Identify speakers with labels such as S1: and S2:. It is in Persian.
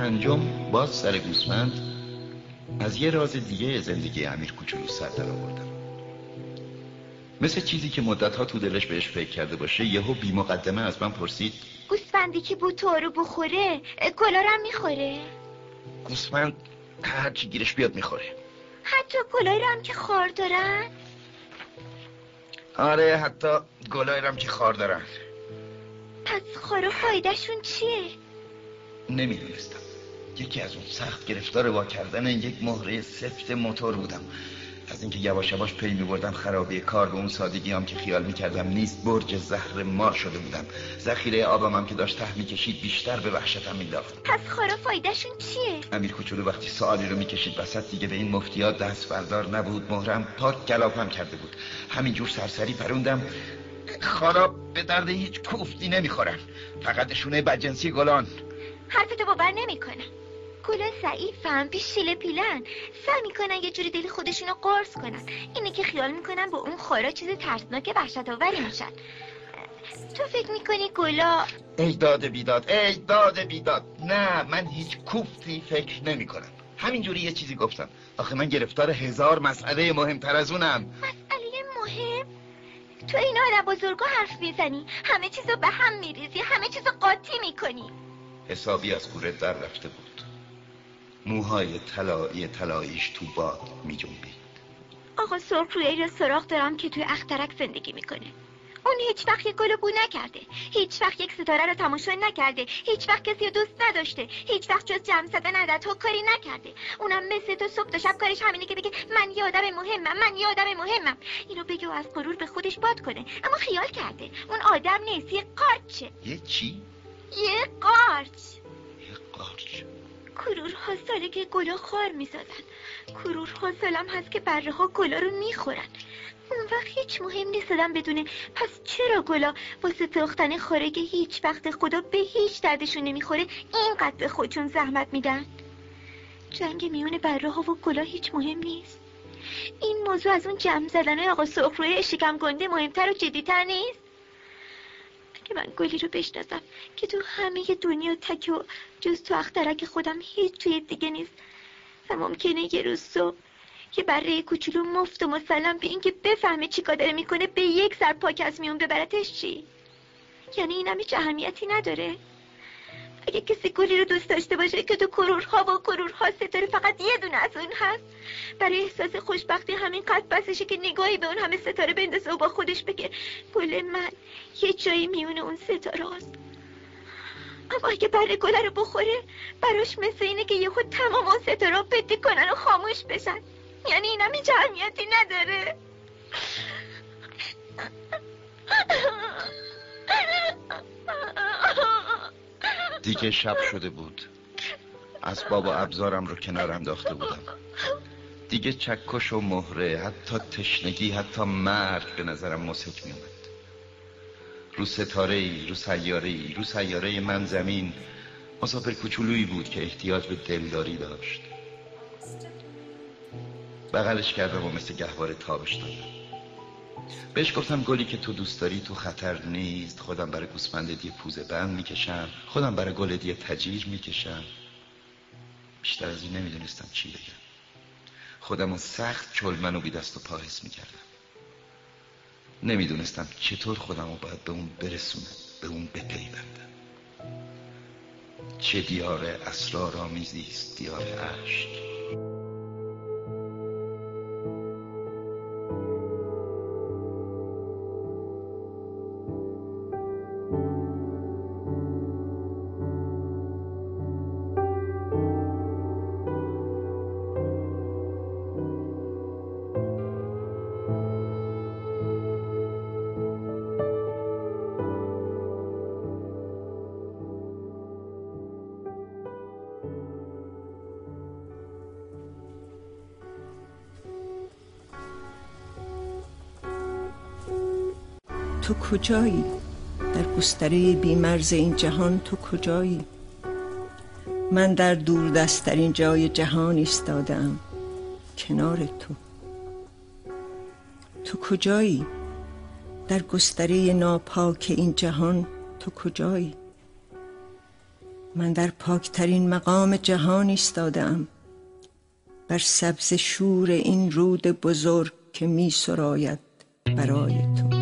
S1: پنجم باز سر گوسفند از یه راز دیگه زندگی امیر کوچولو سر در آوردم. مثل چیزی که مدتها تو دلش بهش فکر کرده باشه یهو بی مقدمه از من پرسید.
S2: گوسفندی که بو تو رو بخوره هم می‌خوره؟
S1: گوسفند هر چی گیرش بیاد می‌خوره.
S2: حتی گلایی رو هم که خار دارن؟
S1: آره حتی گلایی هم که خار دارن.
S2: پس خار و فایدهشون چیه؟
S1: نمی‌دونستم. یکی از اون سخت گرفتار وا کردن یک مهره سفت موتور بودم. از اینکه یواش یواش پی میبردم خرابی کار به اون سادگی هم که خیال می‌کردم نیست برج زهر مار شده بودم. ذخیره آبم هم که داشت ته می‌کشید بیشتر به وحشتم مینداخت
S2: پس خار و فایدهشون چیه؟
S1: امیر کوچولو وقتی سوالی رو می‌کشید وسط دیگه به این مفتیات دست بردار نبود مهرم پاک گلاپم کرده بود. همینجور سرسری پروندم. خراب به درد هیچ کوفتی نمی‌خورن فقط شونه بدجنسی گلان.
S2: حرفتو باور نمی‌کنم. گلا ضعیفن بی شیله پیلن. سعی می‌کنن یه جوری دل خودشونو قرص کنن. اینه که خیال می‌کنن با اون خارا چیز ترسناک وحشت آوری میشن. تو فکر می‌کنی گلا
S1: ای داد بیداد ای داد بیداد. نه من هیچ کوفتی فکر نمی کنم همینجوری یه چیزی گفتم. آخه من گرفتار هزار مسئله مهمتر از اونم.
S2: مسئله مهم؟ تو این آدم بزرگا حرف می‌زنی. همه چیزو به هم میریزی همه چیزو قاطی می‌کنی.
S1: حسابی از گوره در رفته بود. موهای طلایی طلاییش تو باد می جنبید
S2: آقا سرخ روی را سراغ دارم که توی اخترک زندگی می‌کنه. اون هیچ وقت یک گل بو نکرده. هیچ وقت یک ستاره رو تماشا نکرده. هیچ وقت کسی رو دوست نداشته. هیچ وقت جز جمع زدن عدد ها کاری نکرده. اونم مثل تو صبح تا شب کارش همینه که بگه من یه آدم مهمم من یه آدم مهمم. اینو بگه و از غرور به خودش باد کنه. اما خیال کرده. اون آدم نیست یه قارچه.
S1: یه چی؟
S2: یه قارچ.
S1: یه قارچ.
S2: کرورها ساله که گلا خار می‌زدن. کرورها سالم هست که بره ها گلا رو می‌خورن. اون وقت هیچ مهم نیست آدم بدونه پس چرا گلا واسه تاختن خاره که هیچ وقت خدا به هیچ دردشون نمی‌خوره اینقدر به خودشون زحمت میدن؟ جنگ میون بره ها و گلا هیچ مهم نیست. این موضوع از اون جمع زدن آقا سرخروی شکم گنده مهمتر و جدیتر نیست؟ که من گلی رو بشناسم که تو همه دنیا تک و جز تو اخترک خودم هیچ توی دیگه نیست. و ممکنه یه روز صبح که برای کوچولو مفت و مسلم به اینکه بفهمه چی کار داره می‌کنه به یک سر پاک از میون ببرتش چی؟ یعنی این همیچ اهمیتی نداره؟ اگه کسی گلی رو دوست داشته باشه که تو کرورها و کرورها ستاره فقط یه دونه از اون هست. برای احساس خوشبختی همین قد بسشه که نگاهی به اون همه ستاره بندازه و با خودش بگه گل من یه جایی میون اون ستاره هست. اما اگه بره گله رو بخوره براش مثل اینه که یهو تمام اون ستاره پتی کنن و خاموش بشن. یعنی این هیچ اهمیتی نداره.
S1: دیگه شب شده بود. اسباب و ابزارم رو کنار انداخته بودم. دیگه چکش و مهره حتی تشنگی حتی مرگ به نظرم مسک می اومد رو ستاره ای رو سیاره ای رو سیاره من زمین مسافر کوچولویی بود که احتیاج به دلداری داشت. بغلش کردم و مثل گهواره تابش دادم. بهش گفتم گلی که تو دوست داری تو خطر نیست. خودم برای گوسفند دیه پوزه بند می‌کشم. خودم برای گل دیه تجیر می‌کشم. بیشتر از این نمی‌دونستم چی بگم. خودم سخت چلمن و بی دست و پا حس می‌کردم. نمی‌دونستم چطور خودم رو باید به اون برسونم به اون بپیوندم. چه دیار اسرارآمیزی است دیار عشق.
S3: تو کجایی؟ در گستره بیمرز این جهان تو کجایی؟ من در دور دستترین جای جهان ایستادم کنار تو. تو کجایی؟ در گستره ناپاک این جهان تو کجایی؟ من در پاکترین مقام جهان ایستادم بر سبز شور این رود بزرگ که می سراید برای تو.